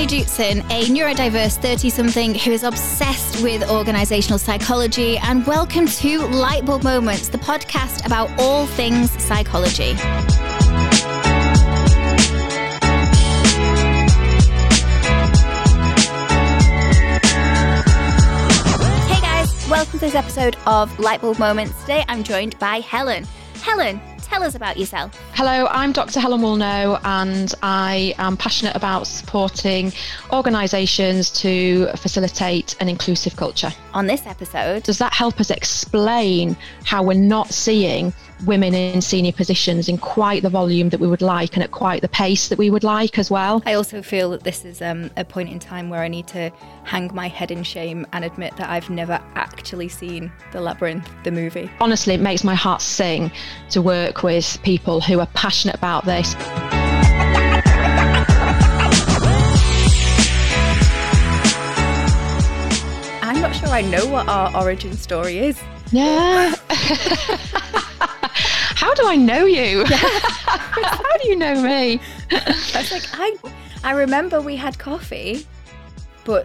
Jenni Dootson, a neurodiverse 30 something who is obsessed with organizational psychology, and welcome to Lightbulb Moments, the podcast about all things psychology. Hey guys, welcome to this episode of Lightbulb Moments. Today I'm joined by Helen. Helen, tell us about yourself. Hello, I'm Dr. Helen Woolnough, and I am passionate about supporting organisations to facilitate an inclusive culture. On this episode, Does that help us explain how we're not seeing women in senior positions in quite the volume that we would like and at quite the pace that we would like as well? I also feel that this is um, a point in time where I need to hang my head in shame and admit that I've never actually seen The Labyrinth, the movie. Honestly, it makes my heart sing to work with people who are passionate about this. I'm not sure I know what our origin story is. Yeah. How do I know you? How do you know me? I was like, I, I remember we had coffee, but,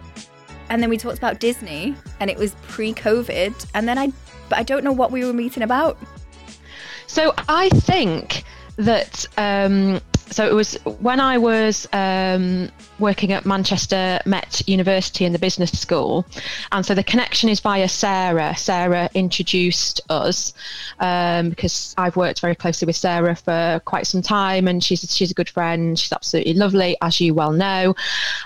and then we talked about Disney, and it was pre-COVID, and then I, but I don't know what we were meeting about. So I think that um, so it was when I was um, working at Manchester Met University in the business school, and so the connection is via Sarah. Sarah introduced us um, because I've worked very closely with Sarah for quite some time, and she's she's a good friend. She's absolutely lovely, as you well know,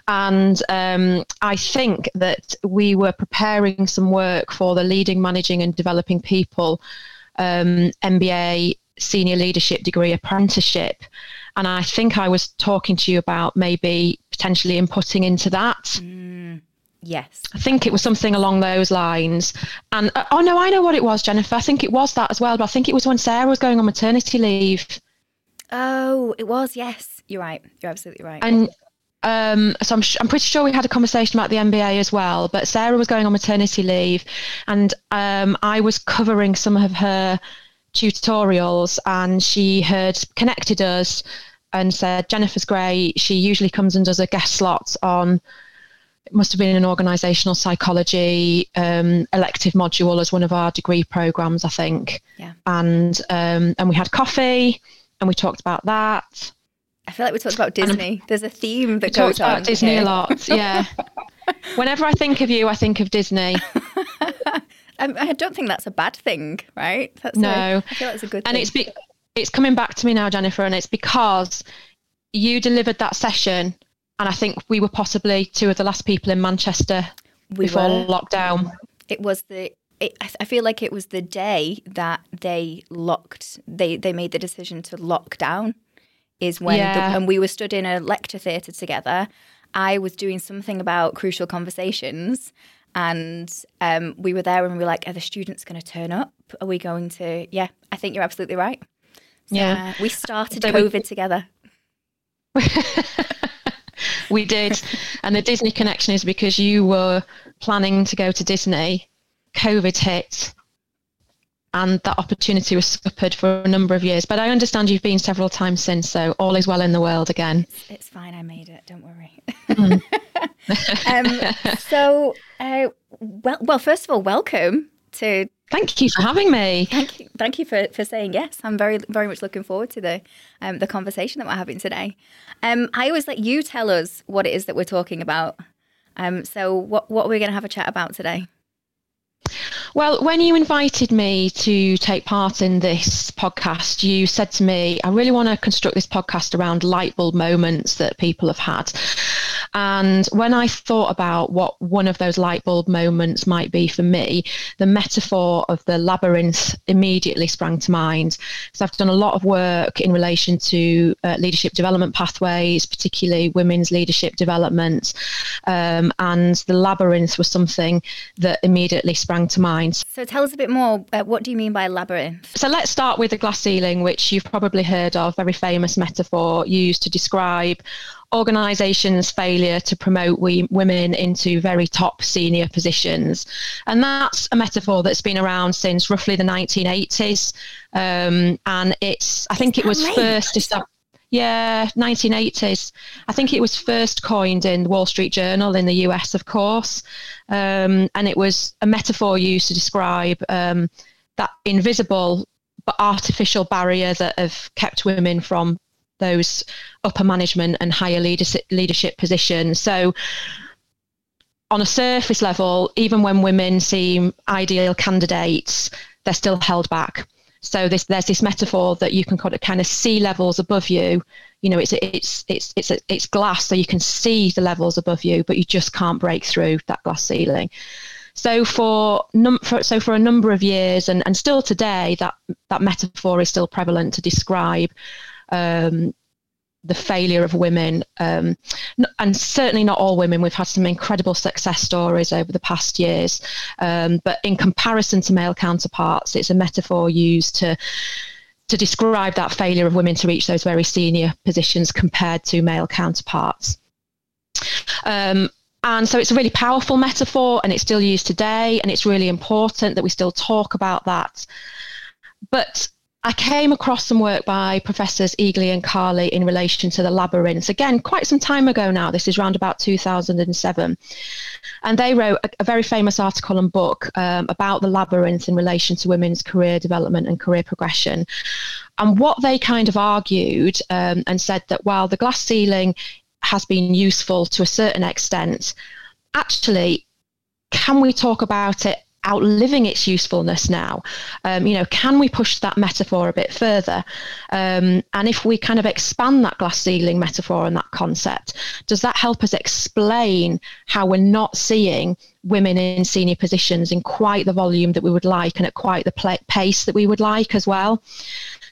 and um, I think that we were preparing some work for the leading, managing, and developing people um, MBA senior leadership degree apprenticeship. And I think I was talking to you about maybe potentially inputting into that. Yes. I think it was something along those lines. And uh, oh no, I know what it was, Jennifer. I think it was that as well. But I think it was when Sarah was going on maternity leave. Oh, it was. Yes, you're right. You're absolutely right. And um, so I'm, sh- I'm pretty sure we had a conversation about the MBA as well. But Sarah was going on maternity leave, and um, I was covering some of her tutorials, and she had connected us and said Jennifer's great. She usually comes and does a guest slot on. It must have been an organisational psychology um, elective module as one of our degree programs, I think. Yeah. And um, and we had coffee, and we talked about that. I feel like we talked about Disney. There's a theme that We goes talked about on Disney here. a lot. Yeah. Whenever I think of you, I think of Disney. Um, I don't think that's a bad thing, right? That's No. I feel that's a good And thing. it's be- it's coming back to me now, Jennifer, and it's because you delivered that session, and I think we were possibly two of the last people in Manchester We before were. lockdown. it was the it, I feel like it was the day that they locked they they made the decision to lock down is when the, and we were stood in a lecture theatre together i was doing something about crucial conversations and um, we were there and we were like are the students going to turn up are we going to yeah i think you're absolutely right So, Yeah. uh, we started So we- covid together We did, and the Disney connection is because you were planning to go to Disney. COVID hit, and that opportunity was scuppered for a number of years. But I understand you've been several times since, so all is well in the world again. it's fine i made it don't worry Mm. um, so uh, well well first of all welcome to Thank you for having me. Thank you, thank you for, for saying yes. I'm very very much looking forward to the um, the conversation that we're having today. Um, I always let you tell us what it is that we're talking about. Um, so what what are we going to have a chat about today? Well, when you invited me to take part in this podcast, you said to me, I really want to construct this podcast around light bulb moments that people have had. And when I thought about what one of those light bulb moments might be for me, the metaphor of the labyrinth immediately sprang to mind. So I've done a lot of work in relation to uh, leadership development pathways, particularly women's leadership development. Um, and the labyrinth was something that immediately sprang to mind. So tell us a bit more. Uh, what do you mean by labyrinth? So let's start with the glass ceiling, which you've probably heard of, very famous metaphor used to describe organisations' failure to promote we, women into very top senior positions. And that's a metaphor that's been around since roughly the 1980s. Um, and it's, I think it was late? first established. Yeah, 1980s. I think it was first coined in the Wall Street Journal in the US, of course. Um, and it was a metaphor used to describe um, that invisible but artificial barrier that have kept women from those upper management and higher leadership, positions. So, on a surface level, even when women seem ideal candidates, they're still held back. So this, there's this metaphor that you can kind of see levels above you. You know, it's it's it's it's it's glass, so you can see the levels above you, but you just can't break through that glass ceiling. So for, num- for so for a number of years, and, and still today, that that metaphor is still prevalent to describe um, the failure of women, um, and certainly not all women. We've had some incredible success stories over the past years, um, but in comparison to male counterparts, it's a metaphor used to to describe that failure of women to reach those very senior positions compared to male counterparts. Um, and so it's a really powerful metaphor, and it's still used today, and it's really important that we still talk about that. But I came across some work by Professors Eagly and Carli in relation to the labyrinths. Again, quite some time ago now. This is around about 2007. And they wrote a, a very famous article and book um, about the labyrinth in relation to women's career development and career progression. And what they kind of argued um, and said that while the glass ceiling has been useful to a certain extent, actually, can we talk about it outliving its usefulness now? Um, you know, can we push that metaphor a bit further? Um, and if we kind of expand that glass ceiling metaphor and that concept, does that help us explain how we're not seeing women in senior positions in quite the volume that we would like and at quite the pace that we would like as well?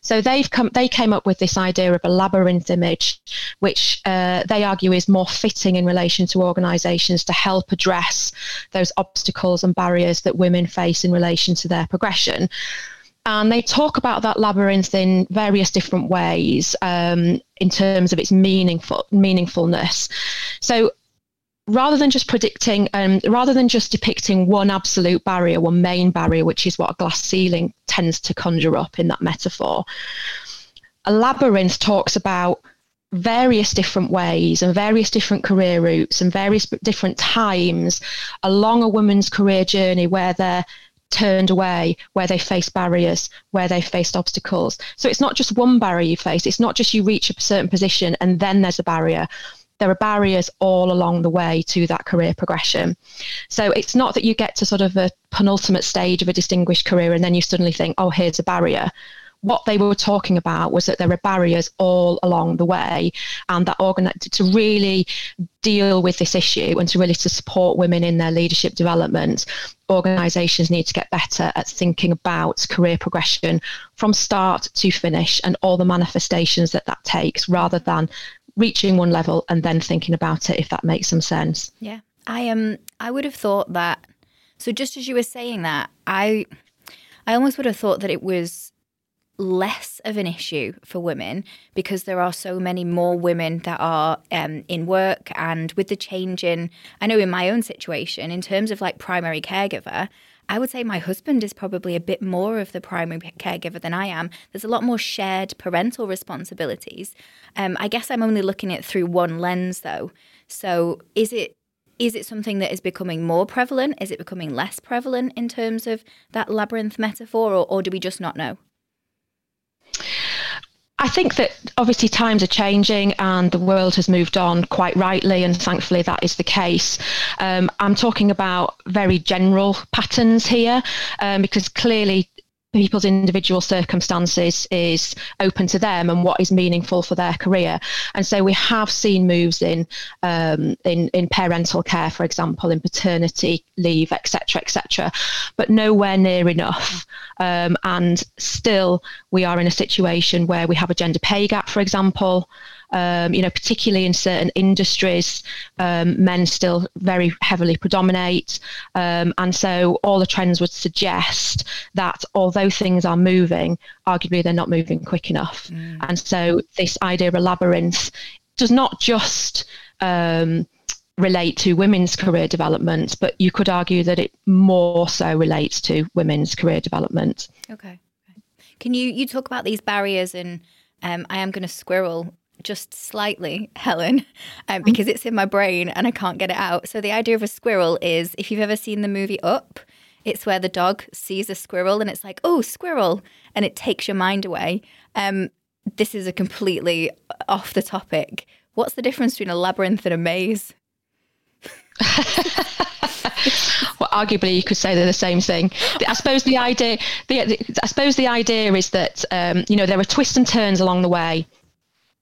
So they've come, they came up with this idea of a labyrinth image, which uh, they argue is more fitting in relation to organisations to help address those obstacles and barriers that women face in relation to their progression and they talk about that labyrinth in various different ways um, in terms of its meaningful meaningfulness. So rather than just predicting, um, rather than just depicting one absolute barrier, one main barrier, which is what a glass ceiling tends to conjure up in that metaphor, a labyrinth talks about various different ways and various different career routes and various different times along a woman's career journey where they're turned away, where they face barriers, where they faced obstacles. So it's not just one barrier you face. It's not just you reach a certain position and then there's a barrier there are barriers all along the way to that career progression. So it's not that you get to sort of a penultimate stage of a distinguished career and then you suddenly think, oh, here's a barrier. What they were talking about was that there are barriers all along the way, and that organ to really deal with this issue and to really to support women in their leadership development, organisations need to get better at thinking about career progression from start to finish and all the manifestations that that takes, rather than reaching one level and then thinking about it if that makes some sense. Yeah. I um i would have thought that so just as you were saying that i i almost would have thought that it was less of an issue for women because there are so many more women that are um, in work and with the change in i know in my own situation in terms of like primary caregiver I would say my husband is probably a bit more of the primary caregiver than I am. There's a lot more shared parental responsibilities. Um, I guess I'm only looking at it through one lens, though. So is it is it something that is becoming more prevalent? Is it becoming less prevalent in terms of that labyrinth metaphor, or, or do we just not know? I think that obviously times are changing and the world has moved on quite rightly, and thankfully that is the case. Um, I'm talking about very general patterns here um, because clearly people's individual circumstances is open to them and what is meaningful for their career. And so we have seen moves in um, in in parental care, for example, in paternity leave, etc., etc., but nowhere near enough. Um, and still, we are in a situation where we have a gender pay gap, for example. Um, you know, particularly in certain industries, um, men still very heavily predominate. Um, and so all the trends would suggest that although things are moving, arguably they're not moving quick enough. Mm. And so this idea of a labyrinth does not just um, relate to women's career development, but you could argue that it more so relates to women's career development. Okay. Can you you talk about these barriers and um, I am going to squirrel just slightly, Helen, um, because it's in my brain and I can't get it out. So the idea of a squirrel is if you've ever seen the movie Up, it's where the dog sees a squirrel and it's like, oh, squirrel, and it takes your mind away. Um, this is a completely off the topic. What's the difference between a labyrinth and a maze? well, arguably, you could say they're the same thing. I suppose the idea, the, the I suppose the idea is that um, you know there are twists and turns along the way.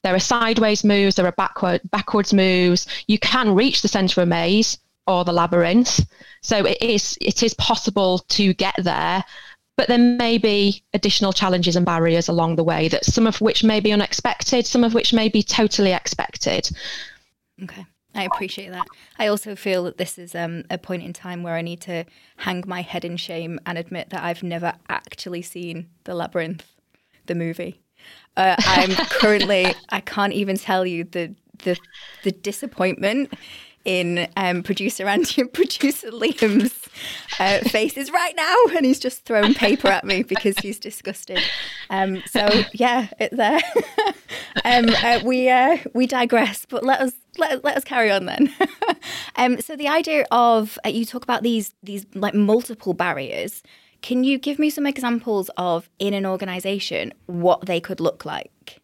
There are sideways moves, there are backward backwards moves. You can reach the centre of maze or the labyrinth, so it is it is possible to get there. But there may be additional challenges and barriers along the way that some of which may be unexpected, some of which may be totally expected. Okay. I appreciate that. I also feel that this is um, a point in time where I need to hang my head in shame and admit that I've never actually seen The Labyrinth, the movie. Uh, I'm currently, I can't even tell you the the the disappointment in um, producer Andy and producer Liam's uh, faces right now, and he's just thrown paper at me because he's disgusted. Um, so yeah, it's there. um, uh, we uh, we digress, but let us let, let us carry on then. um, so the idea of uh, you talk about these these like multiple barriers. Can you give me some examples of in an organization what they could look like?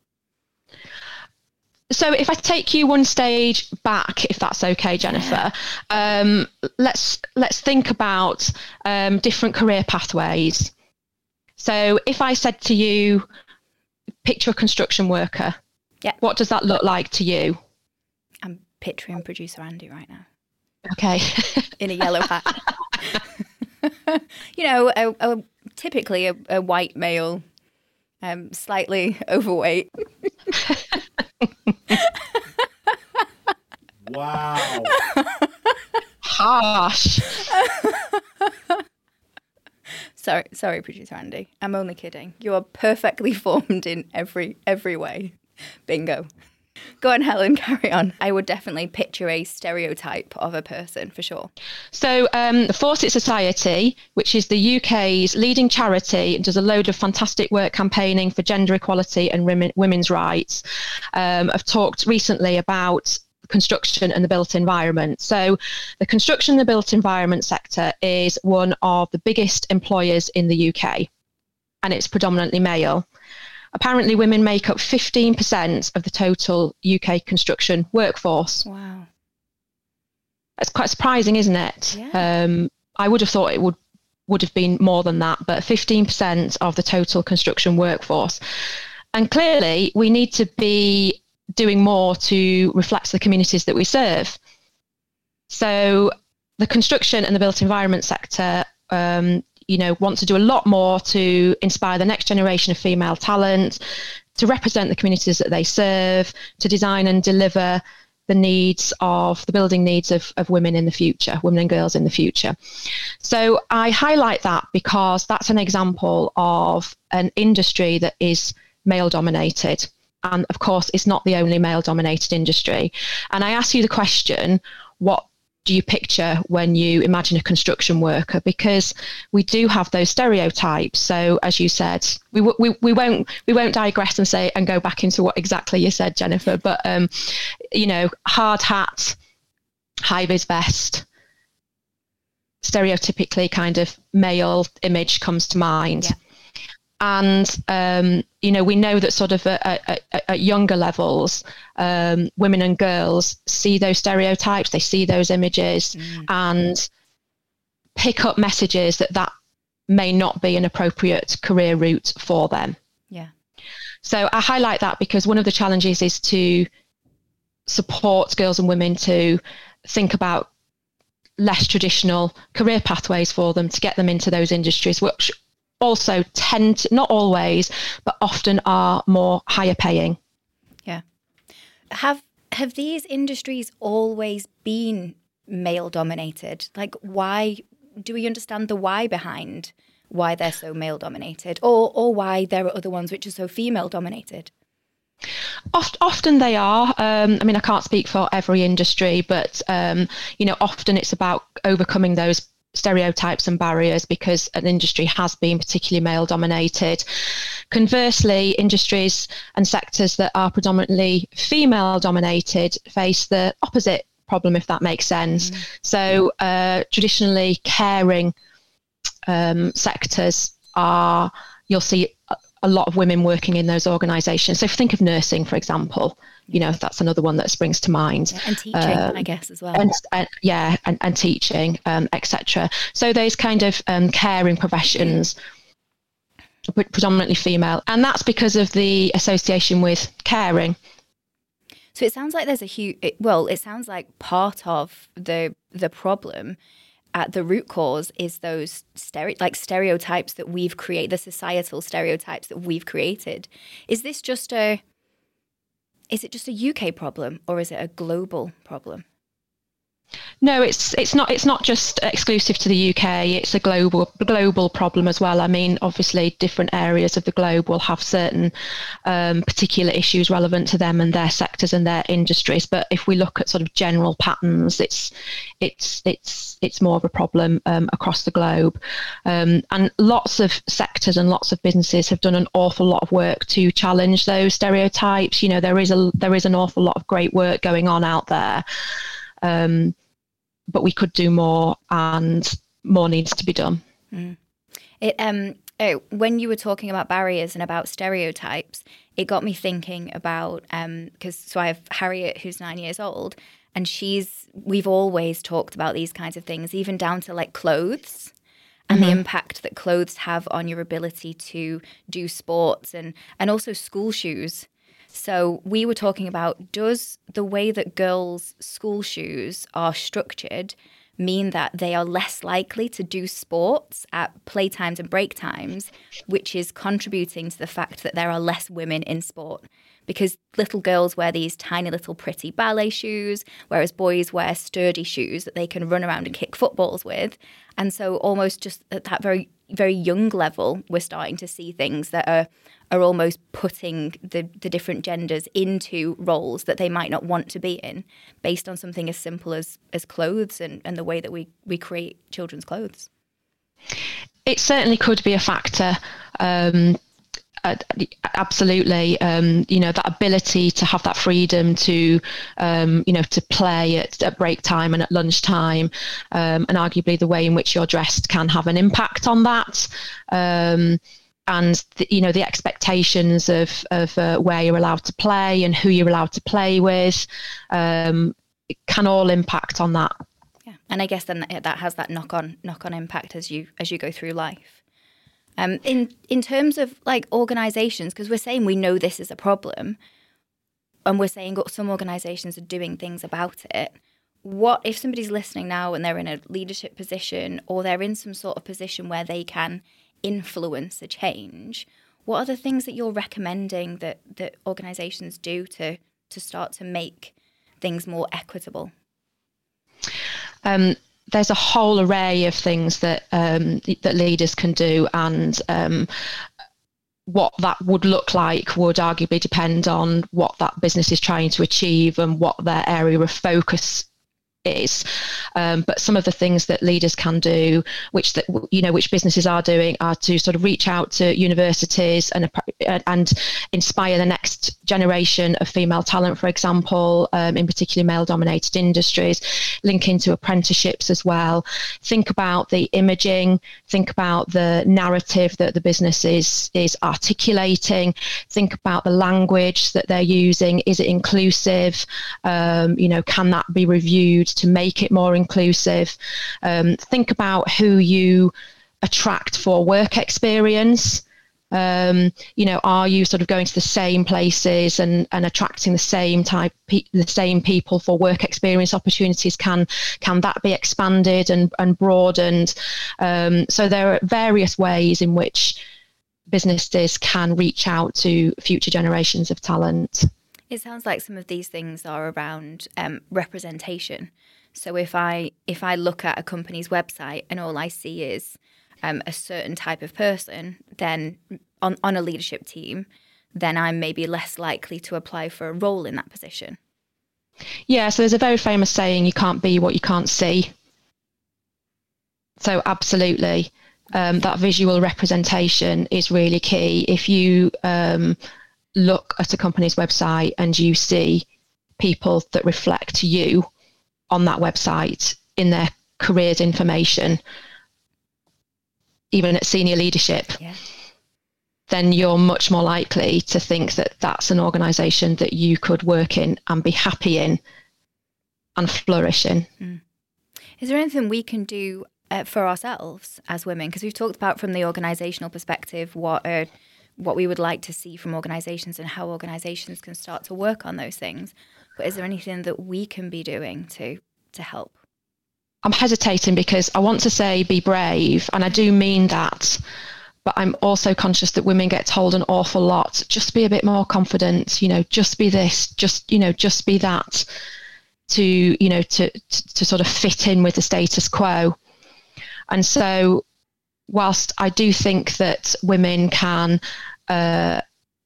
so if I take you one stage back, if that's okay, Jennifer, um, let's let's think about um, different career pathways. So if I said to you, picture a construction worker, yeah, what does that look like to you? I'm picturing producer Andy right now. Okay, in a yellow hat. you know, a, a, typically a, a white male, um, slightly overweight. wow. Harsh. sorry, sorry, producer Andy. I'm only kidding. You are perfectly formed in every every way. Bingo. Go on, Helen, carry on. I would definitely picture a stereotype of a person for sure. So, um, the Fawcett Society, which is the UK's leading charity, does a load of fantastic work campaigning for gender equality and women, women's rights. Um, I've talked recently about construction and the built environment. So, the construction and the built environment sector is one of the biggest employers in the UK, and it's predominantly male. Apparently, women make up 15% of the total UK construction workforce. Wow. That's quite surprising, isn't it? Yeah. Um, I would have thought it would would have been more than that, but 15% of the total construction workforce. And clearly, we need to be doing more to reflect the communities that we serve. So, the construction and the built environment sector um, you know, want to do a lot more to inspire the next generation of female talent, to represent the communities that they serve, to design and deliver the needs of the building needs of, of women in the future, women and girls in the future. So I highlight that because that's an example of an industry that is male dominated. And of course, it's not the only male dominated industry. And I ask you the question what do you picture when you imagine a construction worker? Because we do have those stereotypes. So, as you said, we, we, we won't we won't digress and say and go back into what exactly you said, Jennifer. But um, you know, hard hat, high vis vest, stereotypically kind of male image comes to mind. Yeah and um, you know we know that sort of at, at, at younger levels um, women and girls see those stereotypes they see those images mm. and pick up messages that that may not be an appropriate career route for them yeah so i highlight that because one of the challenges is to support girls and women to think about less traditional career pathways for them to get them into those industries which also tend to, not always, but often are more higher paying. Yeah. Have have these industries always been male dominated? Like why do we understand the why behind why they're so male dominated or or why there are other ones which are so female dominated? Oft, often they are. Um, I mean, I can't speak for every industry, but um, you know, often it's about overcoming those stereotypes and barriers because an industry has been particularly male dominated. Conversely, industries and sectors that are predominantly female dominated face the opposite problem, if that makes sense. Mm. So, uh, traditionally, caring um, sectors are, you'll see a lot of women working in those organisations. So, think of nursing, for example you know that's another one that springs to mind. And teaching um, i guess as well. and, and yeah and, and teaching um, etc so those kind of um, caring professions predominantly female and that's because of the association with caring. So it sounds like there's a huge well it sounds like part of the the problem at the root cause is those stere- like stereotypes that we've created the societal stereotypes that we've created. Is this just a is it just a UK problem or is it a global problem? No, it's it's not it's not just exclusive to the UK. It's a global global problem as well. I mean, obviously, different areas of the globe will have certain um, particular issues relevant to them and their sectors and their industries. But if we look at sort of general patterns, it's it's it's it's more of a problem um, across the globe. Um, and lots of sectors and lots of businesses have done an awful lot of work to challenge those stereotypes. You know, there is a there is an awful lot of great work going on out there. Um, but we could do more and more needs to be done. Mm. It, um, oh, when you were talking about barriers and about stereotypes, it got me thinking about because um, so I have Harriet who's nine years old, and she's we've always talked about these kinds of things, even down to like clothes and mm-hmm. the impact that clothes have on your ability to do sports and and also school shoes. So we were talking about does the way that girls' school shoes are structured mean that they are less likely to do sports at playtimes and break times, which is contributing to the fact that there are less women in sport because little girls wear these tiny little pretty ballet shoes, whereas boys wear sturdy shoes that they can run around and kick footballs with. And so, almost just at that very, very young level, we're starting to see things that are are almost putting the, the different genders into roles that they might not want to be in based on something as simple as, as clothes and, and the way that we, we create children's clothes. It certainly could be a factor. Um, uh, absolutely um, you know that ability to have that freedom to um, you know to play at, at break time and at lunchtime um, and arguably the way in which you're dressed can have an impact on that um, and the, you know the expectations of of uh, where you're allowed to play and who you're allowed to play with um, can all impact on that. Yeah, and I guess then that has that knock on knock on impact as you as you go through life. Um, in in terms of like organisations, because we're saying we know this is a problem, and we're saying some organisations are doing things about it. What if somebody's listening now and they're in a leadership position or they're in some sort of position where they can influence a change, what are the things that you're recommending that, that organizations do to, to start to make things more equitable? Um, there's a whole array of things that um, that leaders can do, and um, what that would look like would arguably depend on what that business is trying to achieve and what their area of focus is. Um, but some of the things that leaders can do, which that you know, which businesses are doing, are to sort of reach out to universities and and inspire the next generation of female talent, for example, um, in particularly male-dominated industries. Link into apprenticeships as well. Think about the imaging. Think about the narrative that the business is is articulating. Think about the language that they're using. Is it inclusive? Um, you know, can that be reviewed? To make it more inclusive. Um, think about who you attract for work experience. Um, you know, are you sort of going to the same places and, and attracting the same type, pe- the same people for work experience opportunities? Can can that be expanded and, and broadened? Um, so there are various ways in which businesses can reach out to future generations of talent. It sounds like some of these things are around um, representation. So if I if I look at a company's website and all I see is um, a certain type of person, then on on a leadership team, then I'm maybe less likely to apply for a role in that position. Yeah, so there's a very famous saying: "You can't be what you can't see." so absolutely, um, that visual representation is really key. If you um, look at a company's website and you see people that reflect you on that website in their careers information, even at senior leadership, yeah. then you're much more likely to think that that's an organization that you could work in and be happy in and flourish in. Mm. Is there anything we can do uh, for ourselves as women? Because we've talked about from the organizational perspective what uh, what we would like to see from organizations and how organizations can start to work on those things. But is there anything that we can be doing to to help? I'm hesitating because I want to say be brave, and I do mean that. But I'm also conscious that women get told an awful lot. Just be a bit more confident, you know, just be this, just, you know, just be that to, you know, to, to, to sort of fit in with the status quo. And so, whilst I do think that women can uh,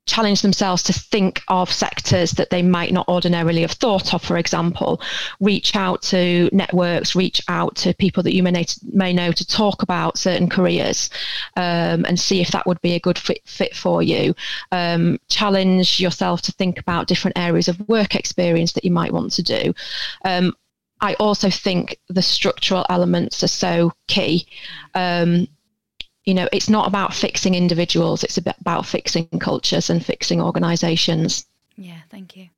challenge themselves to think of sectors that they might not ordinarily have thought of, for example, reach out to networks, reach out to people that you may, may know to talk about certain careers um, and see if that would be a good fit, fit for you. Um, challenge yourself to think about different areas of work experience that you might want to do. Um, I also think the structural elements are so key. Um, you know, it's not about fixing individuals, it's about fixing cultures and fixing organizations. Yeah, thank you.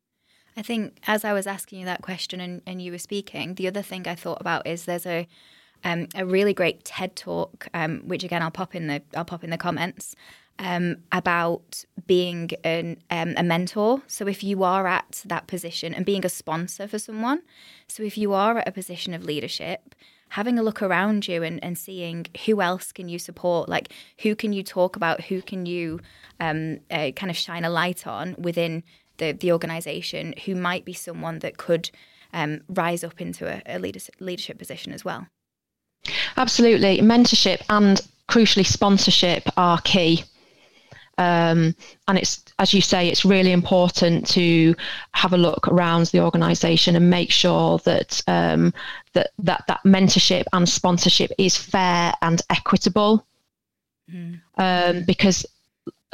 I think as I was asking you that question and, and you were speaking, the other thing I thought about is there's a um, a really great TED talk, um, which again I'll pop in the I'll pop in the comments um, about being an, um, a mentor. So if you are at that position and being a sponsor for someone, so if you are at a position of leadership, having a look around you and, and seeing who else can you support, like who can you talk about, who can you um, uh, kind of shine a light on within the the organization, who might be someone that could um, rise up into a, a leadership, leadership position as well. Absolutely, mentorship and crucially sponsorship are key. Um, and it's, as you say, it's really important to have a look around the organisation and make sure that um, that, that that mentorship and sponsorship is fair and equitable. Mm. Um, because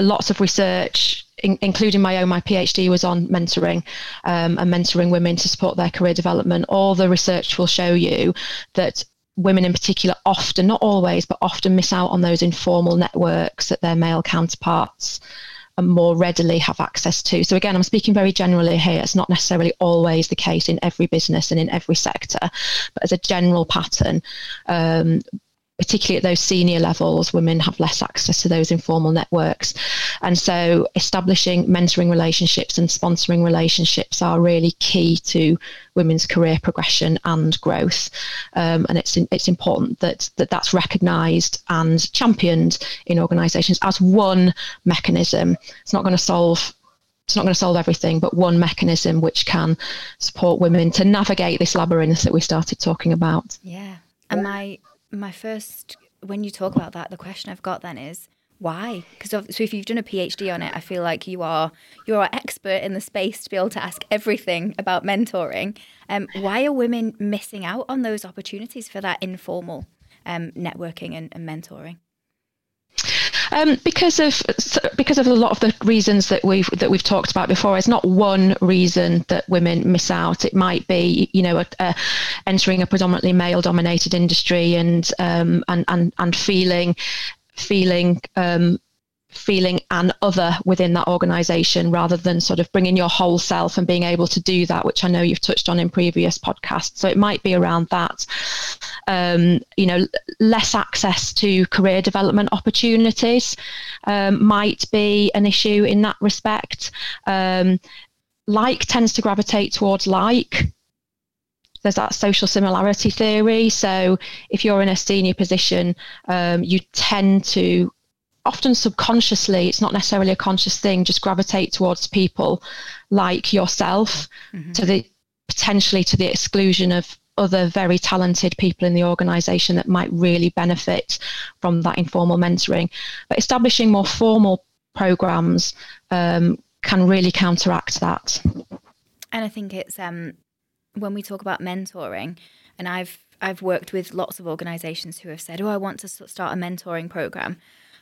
lots of research, in, including my own, my PhD was on mentoring um, and mentoring women to support their career development. All the research will show you that women in particular often, not always, but often miss out on those informal networks that their male counterparts and more readily have access to. So again, I'm speaking very generally here. It's not necessarily always the case in every business and in every sector, but as a general pattern, um, particularly at those senior levels, women have less access to those informal networks. And so establishing mentoring relationships and sponsoring relationships are really key to women's career progression and growth. Um, and it's, it's important that, that that's recognised and championed in organisations as one mechanism. It's not going to solve it's not going to solve everything, but one mechanism which can support women to navigate this labyrinth that we started talking about. Yeah. And my my first when you talk about that, the question I've got then is why? Because so if you've done a PhD on it, I feel like you are you're an expert in the space to be able to ask everything about mentoring. Um, why are women missing out on those opportunities for that informal um, networking and, and mentoring? Um, because of because of a lot of the reasons that we've that we've talked about before, it's not one reason that women miss out. It might be, you know, a, a entering a predominantly male-dominated industry and um, and and and feeling feeling um, feeling an other within that organization rather than sort of bringing your whole self and being able to do that, which I know you've touched on in previous podcasts. So it might be around that. Um, you know, less access to career development opportunities um, might be an issue in that respect. Um, like tends to gravitate towards like there's that social similarity theory. So if you're in a senior position, um, you tend to often subconsciously, it's not necessarily a conscious thing, just gravitate towards people like yourself mm-hmm. to the potentially to the exclusion of other very talented people in the organization that might really benefit from that informal mentoring. But establishing more formal programs um, can really counteract that. And I think it's um, when we talk about mentoring, and I've I've worked with lots of organisations who have said, "Oh, I want to start a mentoring program,"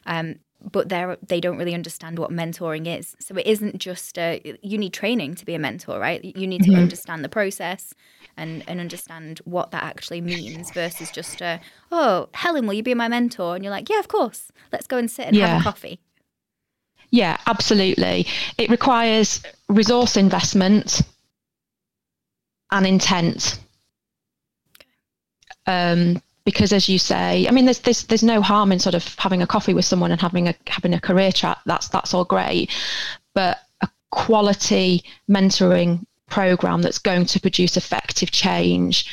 um, but they they don't really understand what mentoring is. So it isn't just a, you need training to be a mentor, right? You need to mm-hmm. understand the process and and understand what that actually means versus just a, "Oh, Helen, will you be my mentor?" And you're like, "Yeah, of course. Let's go and sit and yeah. have a coffee." Yeah, absolutely. It requires resource investment and intent. Um, because as you say, I mean, there's, there's there's no harm in sort of having a coffee with someone and having a having a career chat. That's that's all great, but a quality mentoring program that's going to produce effective change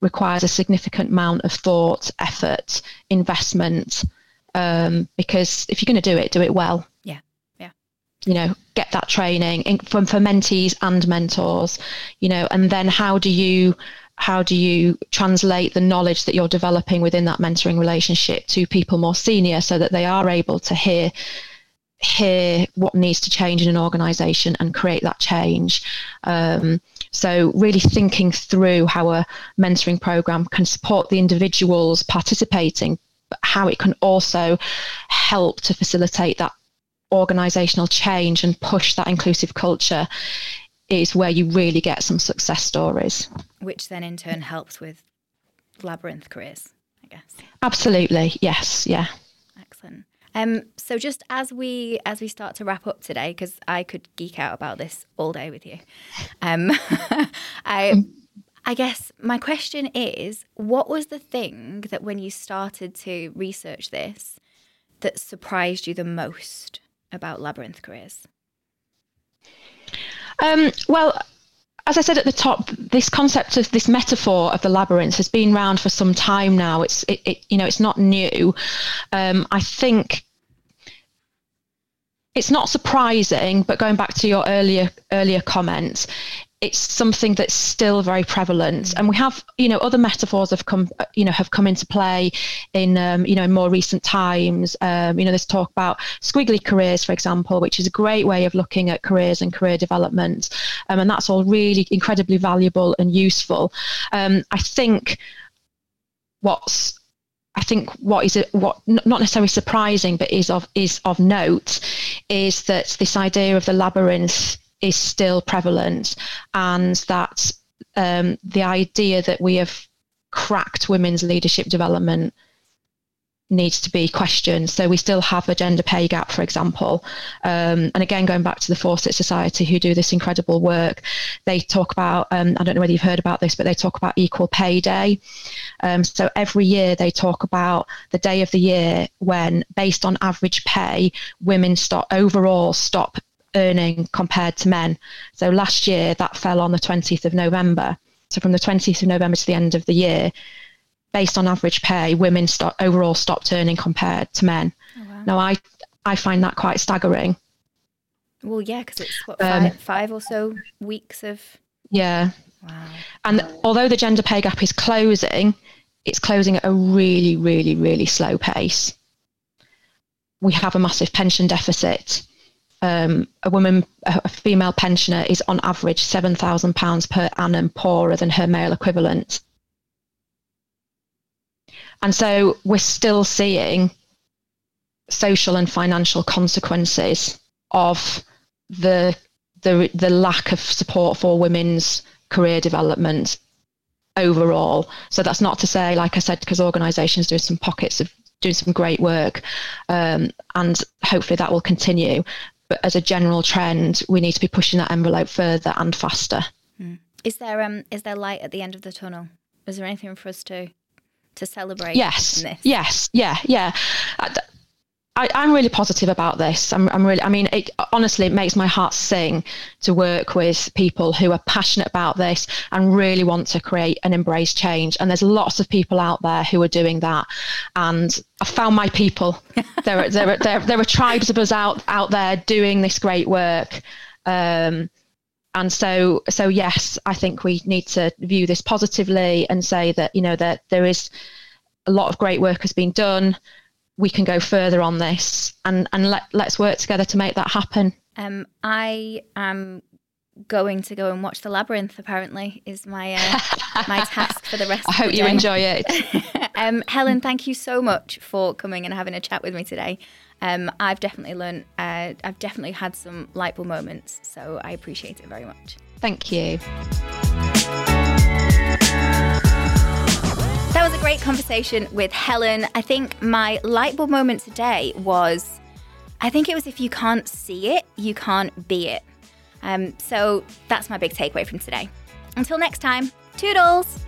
requires a significant amount of thought, effort, investment. Um, because if you're going to do it, do it well. Yeah, yeah. You know, get that training in, from for mentees and mentors. You know, and then how do you how do you translate the knowledge that you're developing within that mentoring relationship to people more senior so that they are able to hear hear what needs to change in an organization and create that change? Um, so really thinking through how a mentoring program can support the individuals participating but how it can also help to facilitate that organizational change and push that inclusive culture is where you really get some success stories. Which then in turn helps with labyrinth careers, I guess. Absolutely, yes, yeah. Excellent. Um, so just as we as we start to wrap up today, because I could geek out about this all day with you, um, I I guess my question is, what was the thing that when you started to research this that surprised you the most about labyrinth careers? Um, well, as I said at the top, this concept of this metaphor of the labyrinth has been around for some time now. It's it, it you know it's not new. Um, I think it's not surprising, but going back to your earlier earlier comments, it's something that's still very prevalent. And we have you know other metaphors have come you know have come into play in um, you know in more recent times. Um, you know there's talk about squiggly careers for example which is a great way of looking at careers and career development. Um, and that's all really incredibly valuable and useful. Um, i think what's I think what is what not necessarily surprising, but is of is of note, is that this idea of the labyrinth is still prevalent, and that um, the idea that we have cracked women's leadership development needs to be questioned. So we still have a gender pay gap, for example. Um, and again, going back to the Fawcett Society, who do this incredible work, they talk about, um, I don't know whether you've heard about this, but they talk about equal pay day. Um, so every year they talk about the day of the year when, based on average pay, women stop overall stop earning compared to men. So last year that fell on the 20th of November. So from the 20th of November to the end of the year, based on average pay, women stop, overall stopped earning compared to men. Oh, wow. Now I I find that quite staggering. Well, yeah, because it's what five, um, five or so weeks of yeah. Wow. And although the gender pay gap is closing, it's closing at a really, really, really slow pace. We have a massive pension deficit um, a woman, a female pensioner, is on average £7,000 per annum poorer than her male equivalent. And so we're still seeing social and financial consequences of the, the, the lack of support for women's career development overall. So that's not to say, like I said, because organisations do some pockets of doing some great work, um, and hopefully that will continue but as a general trend, we need to be pushing that envelope further and faster. Mm. Is there um is there light at the end of the tunnel? Is there anything for us to to celebrate? Yes, yes, yeah, yeah. I, am really positive about this. I'm, I'm really, I mean, it honestly it makes my heart sing to work with people who are passionate about this and really want to create and embrace change. And there's lots of people out there who are doing that. And I found my people. there, are, there, are, there, there are tribes of us out out there doing this great work. Um, and so, so yes, I think we need to view this positively and say that you know that there is a lot of great work has been done we can go further on this and and let let's work together to make that happen um, i am going to go and watch the labyrinth. Apparently, is my uh, my task for the rest. Of the year. I hope you day. enjoy it. um, Helen, thank you so much for coming and having a chat with me today. Um, I've definitely learned. Uh, I've definitely had some light bulb moments, so I appreciate it very much. Thank you. A great conversation with Helen. I think my light bulb moment today was I think it was if you can't see it, you can't be it. Um, so that's my big takeaway from today. Until next time, toodles!